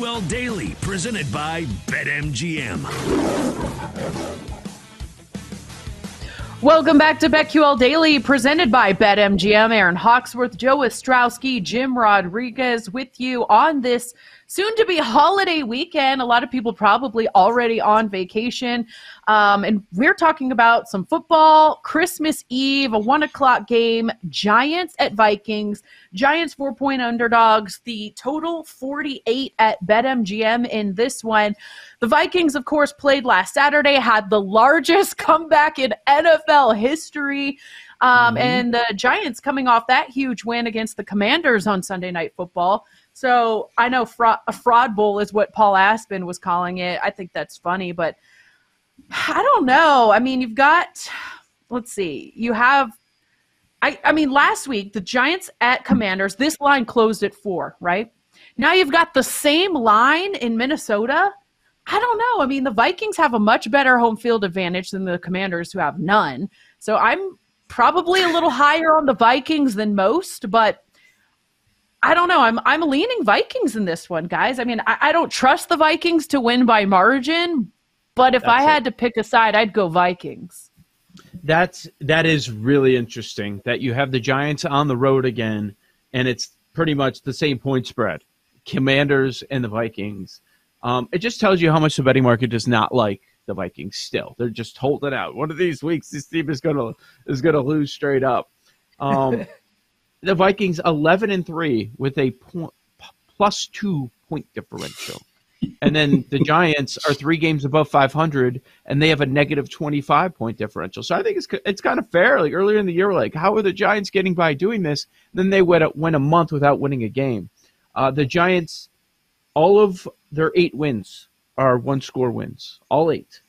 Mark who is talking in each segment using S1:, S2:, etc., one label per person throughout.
S1: QL Daily, presented by BetMGM.
S2: Welcome back to BetQL Daily, presented by BetMGM. Aaron Hawksworth, Joe Ostrowski, Jim Rodriguez with you on this soon to be holiday weekend. A lot of people probably already on vacation. Um, and we're talking about some football, Christmas Eve, a one o'clock game, Giants at Vikings. Giants four point underdogs, the total 48 at BetMGM in this one. The Vikings, of course, played last Saturday, had the largest comeback in NFL history. Um, mm-hmm. And the Giants coming off that huge win against the Commanders on Sunday Night Football. So I know a fraud bowl is what Paul Aspen was calling it. I think that's funny, but I don't know. I mean, you've got, let's see, you have, I, I mean, last week the Giants at Commanders, this line closed at four, right? Now you've got the same line in Minnesota. I don't know. I mean, the Vikings have a much better home field advantage than the Commanders, who have none. So I'm probably a little higher on the Vikings than most, but I don't know. I'm I'm leaning Vikings in this one, guys. I mean, I, I don't trust the Vikings to win by margin, but if That's I had it. to pick a side, I'd go Vikings.
S3: That's that is really interesting that you have the Giants on the road again, and it's pretty much the same point spread. Commanders and the Vikings. Um, it just tells you how much the betting market does not like the Vikings. Still, they're just holding out. One of these weeks, this team is gonna is gonna lose straight up. Um, the Vikings 11 and 3 with a point, plus 2 point differential. and then the Giants are 3 games above 500 and they have a negative 25 point differential. So I think it's it's kind of fair. Like earlier in the year we're like how are the Giants getting by doing this? Then they went a, went a month without winning a game. Uh, the Giants all of their 8 wins are one score wins. All 8.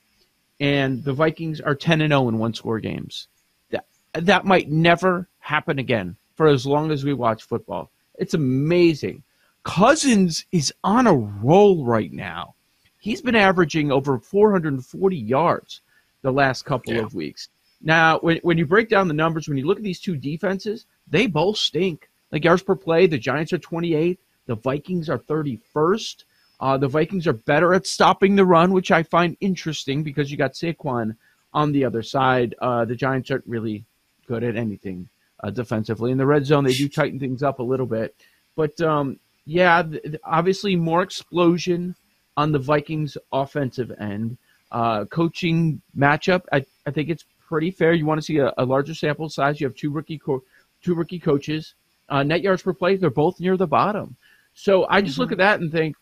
S3: And the Vikings are 10 and 0 in one score games. That that might never happen again for as long as we watch football. It's amazing. Cousins is on a roll right now. He's been averaging over 440 yards the last couple yeah. of weeks. Now, when, when you break down the numbers, when you look at these two defenses, they both stink. Like yards per play, the Giants are 28th, the Vikings are 31st. Uh, the Vikings are better at stopping the run, which I find interesting because you got Saquon on the other side. Uh, the Giants aren't really good at anything uh, defensively. In the red zone, they do tighten things up a little bit. But um, yeah, th- obviously more explosion on the Vikings' offensive end. Uh, coaching matchup, I, I think it's pretty fair. You want to see a, a larger sample size. You have two rookie co- two rookie coaches. Uh, net yards per play, they're both near the bottom. So I just mm-hmm. look at that and think,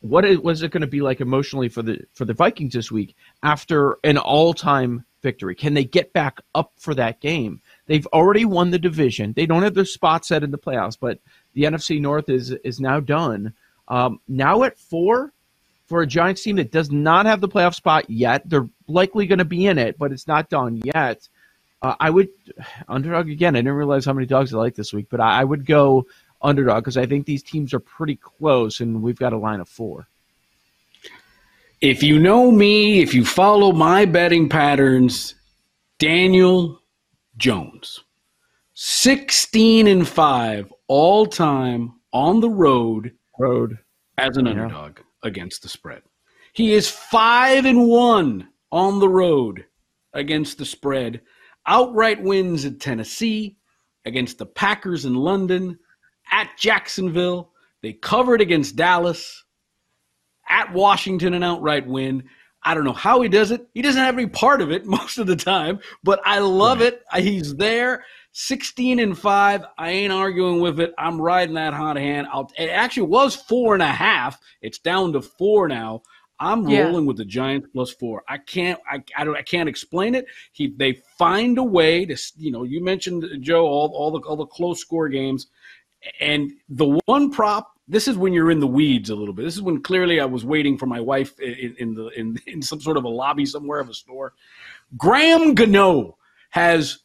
S3: what is, was it going to be like emotionally for the for the Vikings this week after an all time victory? Can they get back up for that game? They've already won the division. They don't have their spot set in the playoffs, but the NFC North is is now done. Um, now at four for a Giants team that does not have the playoff spot yet. They're likely going to be in it, but it's not done yet. Uh, I would underdog again. I didn't realize how many dogs I like this week, but I, I would go underdog because I think these teams are pretty close, and we've got a line of four.
S4: If you know me, if you follow my betting patterns, Daniel Jones. 16 and 5 all time on the road
S3: road
S4: as an underdog yeah. against the spread. He is 5 and 1 on the road against the spread. Outright wins at Tennessee, against the Packers in London, at Jacksonville. They covered against Dallas, at Washington, an outright win. I don't know how he does it. He doesn't have any part of it most of the time, but I love right. it. He's there. 16 and 5. I ain't arguing with it. I'm riding that hot hand. I'll, it actually was four and a half. It's down to four now. I'm
S2: Yeah.
S4: rolling with the Giants plus four. I can't. I, I don't. I can't explain it. He they find a way to. You know, you mentioned Joe all all the all the close score games, and the one prop. This is when you're in the weeds a little bit. This is when clearly I was waiting for my wife in, in the in, in some sort of a lobby somewhere of a store. Graham Gano has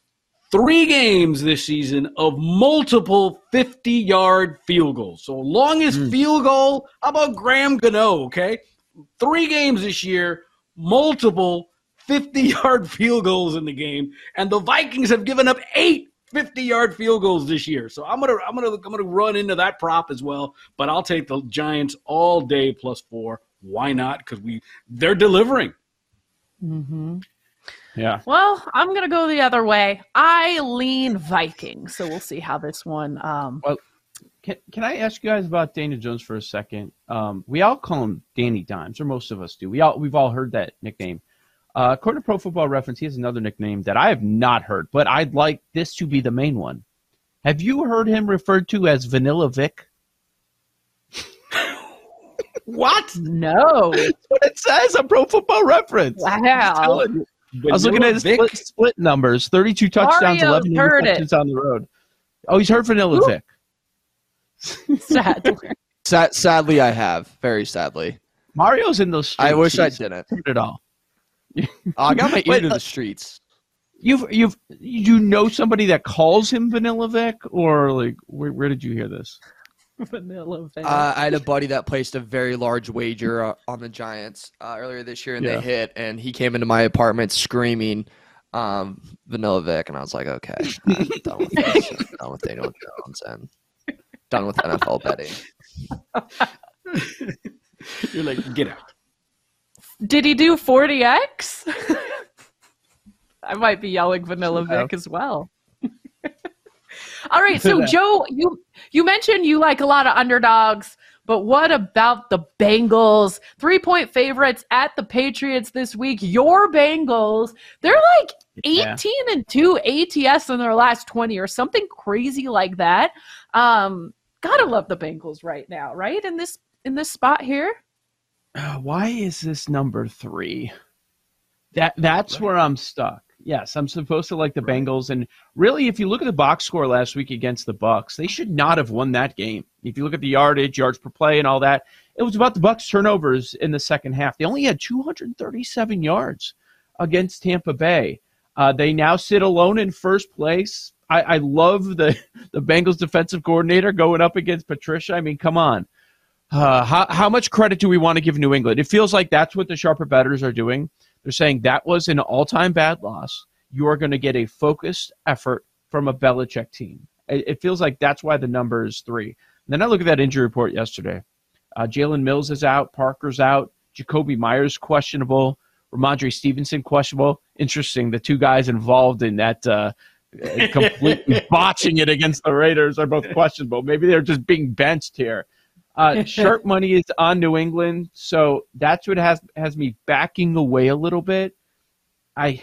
S4: three games this season of multiple 50 yard field goals. So longest hmm. field goal. How about Graham Gano? Okay. Three games this year, multiple 50 yard field goals in the game. And the Vikings have given up eight 50 yard field goals this year. So I'm gonna I'm gonna I'm gonna run into that prop as well. But I'll take the Giants all day plus four. Why not? Because we they're delivering. Mm-hmm.
S3: Yeah.
S2: Well, I'm gonna go the other way. I lean Vikings, so we'll see how this one. Um,
S3: Can, can I ask you guys about Daniel Jones for a second? Um, we all call him Danny Dimes, or most of us do. We all we've all heard that nickname. Uh, according to Pro Football Reference, he has another nickname that I have not heard, but I'd like this to be the main one. Have you heard him referred to as Vanilla Vic?
S4: What?
S2: no,
S3: That's what it says on Pro Football Reference.
S2: wow.
S3: I was looking at his
S4: Vic?
S3: split, split numbers: thirty-two touchdowns,
S2: Mario's
S3: eleven interceptions on the road. Oh, he's heard Vanilla
S2: Who?
S3: Vic.
S2: Sad.
S5: Sa- sadly, I have. Very sadly.
S3: Mario's in those. Streets.
S5: I wish I didn't.
S3: heard it all.
S5: Oh, I got my ear
S3: Wait,
S5: to
S3: uh,
S5: the streets.
S3: You've you've you know somebody that calls him Vanilla Vic, or like where, where did you hear this?
S2: Vanilla Vic.
S5: Uh, I had a buddy that placed a very large wager uh, on the Giants uh, earlier this year, and
S3: Yeah.
S5: they hit. And he came into my apartment screaming, um, "Vanilla Vic," and I was like, "Okay, I'm done with this. I'm done with Daniel Jones and done with NFL betting."
S4: You're like, get out.
S2: Did he do 40x? I might be yelling Vanilla. Vic as well. All right, so Joe, you you mentioned you like a lot of underdogs, but what about the Bengals? Three point favorites at the Patriots this week. Your Bengals, they're like
S3: Yeah.
S2: 18 and 2 ATS in their last 20 or something crazy like that. Um, gotta love the Bengals right now, right? In this in this spot here.
S3: Uh, why is this number three? That that's where I'm stuck. Yes, I'm supposed to like the Bengals, and really, if you look at the box score last week against the Bucks, they should not have won that game. If you look at the yardage, yards per play, and all that, it was about the Bucks turnovers in the second half. They only had 237 yards against Tampa Bay. Uh, they now sit alone in first place. I, I love the the Bengals defensive coordinator going up against Patricia. I mean, come on. Uh, how, how much credit do we want to give New England? It feels like that's what the sharper bettors are doing. They're saying that was an all time bad loss. You are going to get a focused effort from a Belichick team. It, it feels like that's why the number is three. And then I look at that injury report yesterday. Uh, Jalen Mills is out. Parker's out. Jakobi Meyers questionable. Rhamondre Stevenson questionable. Interesting. The two guys involved in that uh, completely botching it against the Raiders are both questionable. Maybe they're just being benched here. Uh, sharp money is on New England, so that's what has has me backing away a little bit. I,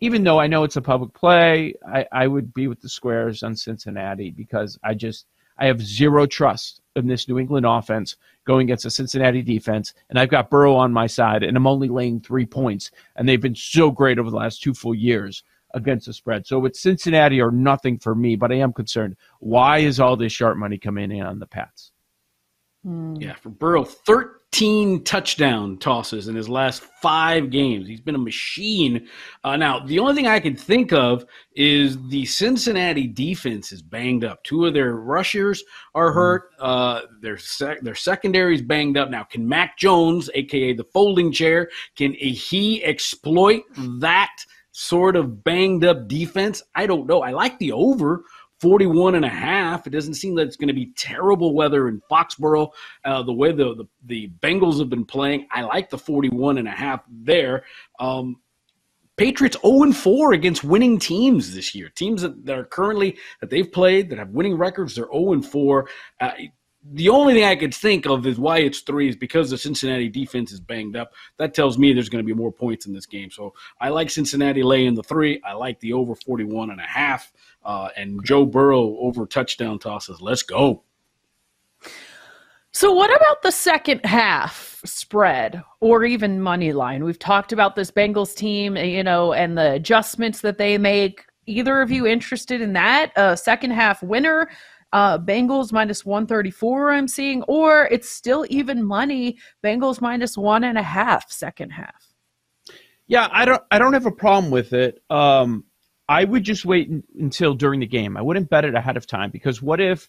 S3: even though I know it's a public play, I, I would be with the squares on Cincinnati because I just I have zero trust in this New England offense going against a Cincinnati defense, and I've got Burrow on my side, and I'm only laying three points, and they've been so great over the last two full years against the spread. So it's Cincinnati or nothing for me, but I am concerned. Why is all this sharp money coming in on the Pats?
S4: Yeah, for Burrow, 13 touchdown tosses in his last five games. He's been a machine. Uh, now, the only thing I can think of is the Cincinnati defense is banged up. Two of their rushers are hurt. Uh, their sec- their secondary is banged up. Now, can Mac Jones, aka the folding chair, can he exploit that sort of banged up defense? I don't know. I like the over. 41 and a half. It doesn't seem that it's going to be terrible weather in Foxborough. Uh, the way the, the, the Bengals have been playing, I like the 41 and a half there. Um, Patriots 0 and 4 against winning teams this year. Teams that, that are currently that they've played that have winning records, they're 0 and 4. Uh, the only thing I could think of is why it's three is because the Cincinnati defense is banged up. That tells me there's going to be more points in this game. So I like Cincinnati laying the three. I like the over 41 and a half. Uh, and Joe Burrow over touchdown tosses. Let's go.
S2: So, what about the second half spread or even money line? We've talked about this Bengals team, you know, and the adjustments that they make. Either of you interested in that? A second half winner, uh, Bengals minus 134, I'm seeing, or it's still even money, Bengals minus one and a half second half.
S3: Yeah, I don't I don't have a problem with it. Um, I would just wait until during the game. I wouldn't bet it ahead of time because what if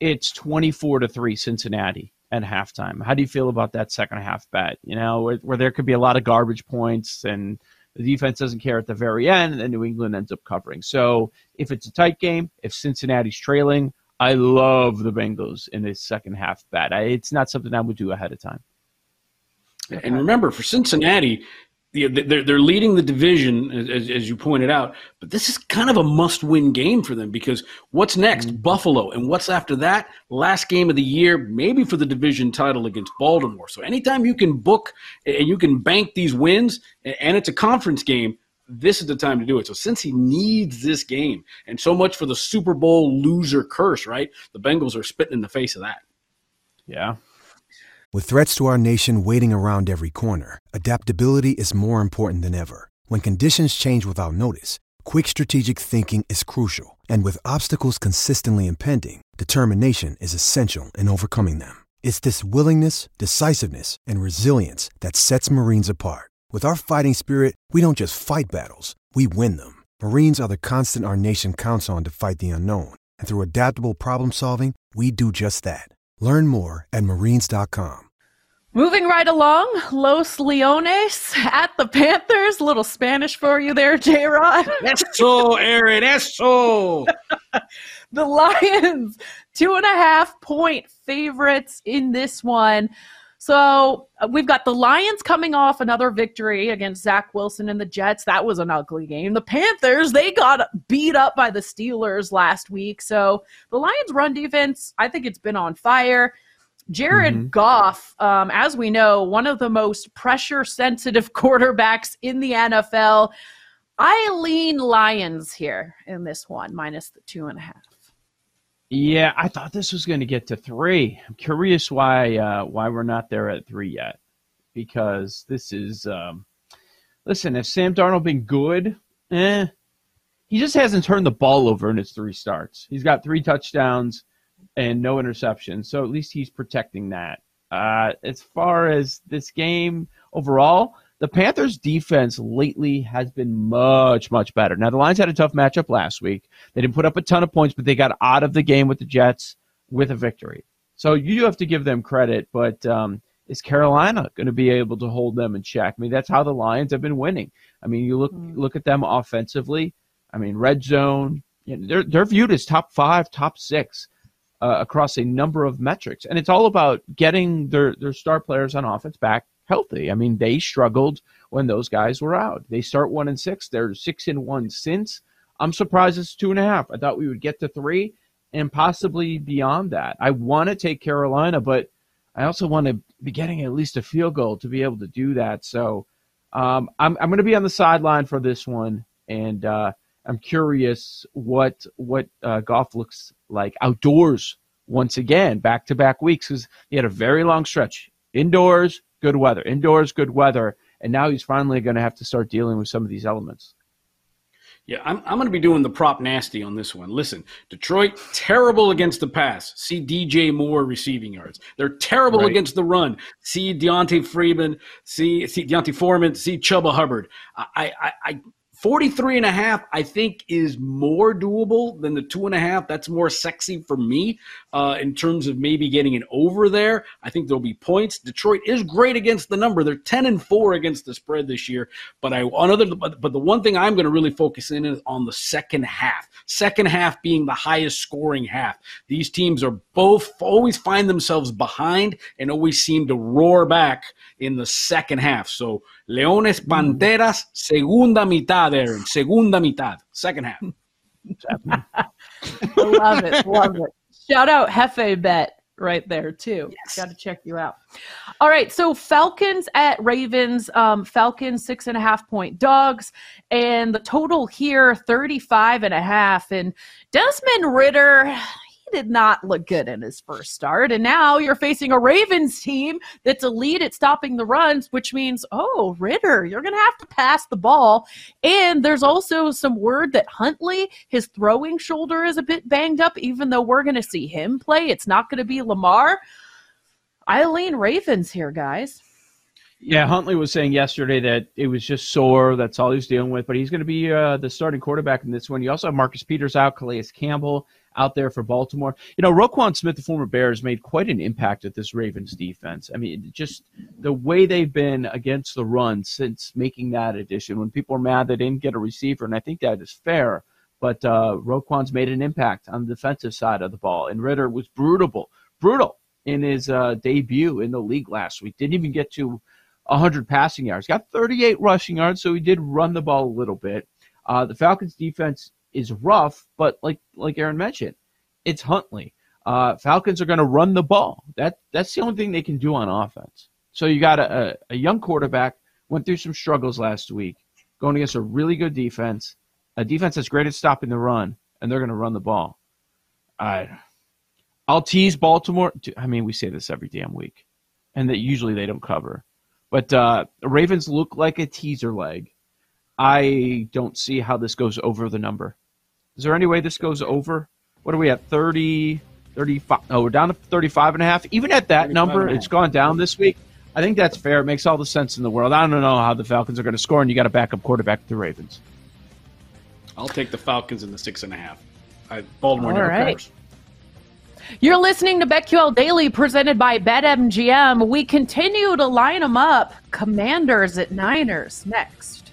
S3: it's 24 to 3 Cincinnati at halftime. How do you feel about that second half bet? You know, where, where, there could be a lot of garbage points and the defense doesn't care at the very end and New England ends up covering. So if it's a tight game, if Cincinnati's trailing, I love the Bengals in this second half bet. I, it's not something I would do ahead of time.
S4: And remember, for Cincinnati, they're, they're leading the division, as, as, you pointed out, but this is kind of a must win game for them because what's next? Mm-hmm. Buffalo. And what's after that? Last game of the year, maybe for the division title against Baltimore. So anytime you can book and you can bank these wins, and it's a conference game, this is the time to do it. So since he needs this game, and so much for the Super Bowl loser curse, right? The Bengals are spitting in the face of that.
S3: Yeah.
S6: With threats to our nation waiting around every corner, adaptability is more important than ever. When conditions change without notice, quick strategic thinking is crucial. And with obstacles consistently impending, determination is essential in overcoming them. It's this willingness, decisiveness, and resilience that sets Marines apart. With our fighting spirit, we don't just fight battles, we win them. Marines are the constant our nation counts on to fight the unknown. And through adaptable problem solving, we do just that. Learn more at marines.com.
S2: Moving right along, Los Leones at the Panthers. A little Spanish for you there, J Rod.
S4: Eso, Aaron, eso.
S2: the Lions, two and a half point favorites in this one. So uh, we've got the Lions coming off another victory against Zach Wilson and the Jets. That was an ugly game. The Panthers, they got beat up by the Steelers last week. So the Lions' run defense, I think it's been on fire. Jared mm-hmm. Goff, um, as we know, one of the most pressure sensitive quarterbacks in the NFL. I lean Lions here in this one, minus the two and a half.
S3: Yeah, I thought this was going to get to three. I'm curious why uh, why we're not there at three yet, because this is. Um, listen, if Sam Darnold been good, eh, he just hasn't turned the ball over in his three starts. He's got three touchdowns and no interceptions. So at least he's protecting that. Uh, as far as this game overall, the Panthers' defense lately has been much, much better. Now, the Lions had a tough matchup last week. They didn't put up a ton of points, but they got out of the game with the Jets with a victory. So you do have to give them credit, but um, is Carolina going to be able to hold them in check? I mean, that's how the Lions have been winning. I mean, you look mm. look at them offensively. I mean, red zone. You know, they're they're viewed as top five, top six uh, across a number of metrics. And it's all about getting their, their star players on offense back healthy. I mean, they struggled when those guys were out. They start one and six. They're six and one since. I'm surprised it's two and a half. I thought we would get to three and possibly beyond that. I want to take Carolina, but I also want to be getting at least a field goal to be able to do that. So um, I'm, I'm going to be on the sideline for this one. And uh, I'm curious what what uh, Goff looks like outdoors once again, back to back weeks, because he had a very long stretch indoors, good weather, indoors, good weather, and now he's finally going to have to start dealing with some of these elements.
S4: Yeah, I'm, I'm going to be doing the prop nasty on this one. Listen, Detroit, terrible against the pass. See DJ Moore receiving yards. They're terrible right. against the run. See D'Onta Freeman, see, see D'Onta Foreman, see Chuba Hubbard. I, I, I 43 and a half, I think, is more doable than the two and a half. That's more sexy for me uh, in terms of maybe getting an over there. I think there'll be points. Detroit is great against the number. They're 10 and 4 against the spread this year. But I another but, but the one thing I'm going to really focus in is on the second half. Second half being the highest scoring half. These teams are both always find themselves behind and always seem to roar back in the second half. So Leones mm. Panteras, segunda mitad, Aaron. Segunda mitad. Second half.
S2: love it. Love it. Shout out Hefe Bet right there too. Yes. Got to check you out. All right, so Falcons at Ravens. Um, Falcons six and a half point dogs, and the total here 35 and a half. And Desmond Ridder, he did not look good in his first start, and now you're facing a Ravens team that's elite at stopping the runs, which means oh Ridder, you're gonna have to pass the ball. And there's also some word that Huntley, his throwing shoulder is a bit banged up, even though we're going to see him play. It's not going to be Lamar. I lean Ravens here, guys.
S3: Yeah, Huntley was saying yesterday that it was just sore. That's all he's dealing with. But he's going to be uh, the starting quarterback in this one. You also have Marcus Peters out, Calais Campbell out there for Baltimore. You know, Roquan Smith, the former Bears, made quite an impact at this Ravens defense. I mean, just the way they've been against the run since making that addition. When people are mad they didn't get a receiver, and I think that is fair. But uh, Roquan's made an impact on the defensive side of the ball, and Ridder was brutal, brutal in his uh, debut in the league last week. Didn't even get to 100 passing yards. Got 38 rushing yards, so he did run the ball a little bit. Uh, the Falcons' defense is rough, but like like Aaron mentioned, it's Huntley. Uh, Falcons are going to run the ball. That that's the only thing they can do on offense. So you got a, a, young quarterback went through some struggles last week, going against a really good defense, a defense that's great at stopping the run, and they're going to run the ball. I, I'll tease Baltimore. I mean, we say this every damn week, and that usually they don't cover. But uh, Ravens look like a teaser leg. I don't see how this goes over the number. Is there any way this goes over? What are we at? 30, 35? Oh, we're down to 35 and a half. Even at that number, it's gone down this week. I think that's fair. It makes all the sense in the world. I don't know how the Falcons are going to score, and you got a backup quarterback, the Ravens.
S4: I'll take the Falcons in the six and a half. I, Baltimore
S2: All
S4: never
S2: right.
S4: covers.
S2: You're listening to BetQL Daily presented by BetMGM. We continue to line them up. Commanders at Niners next.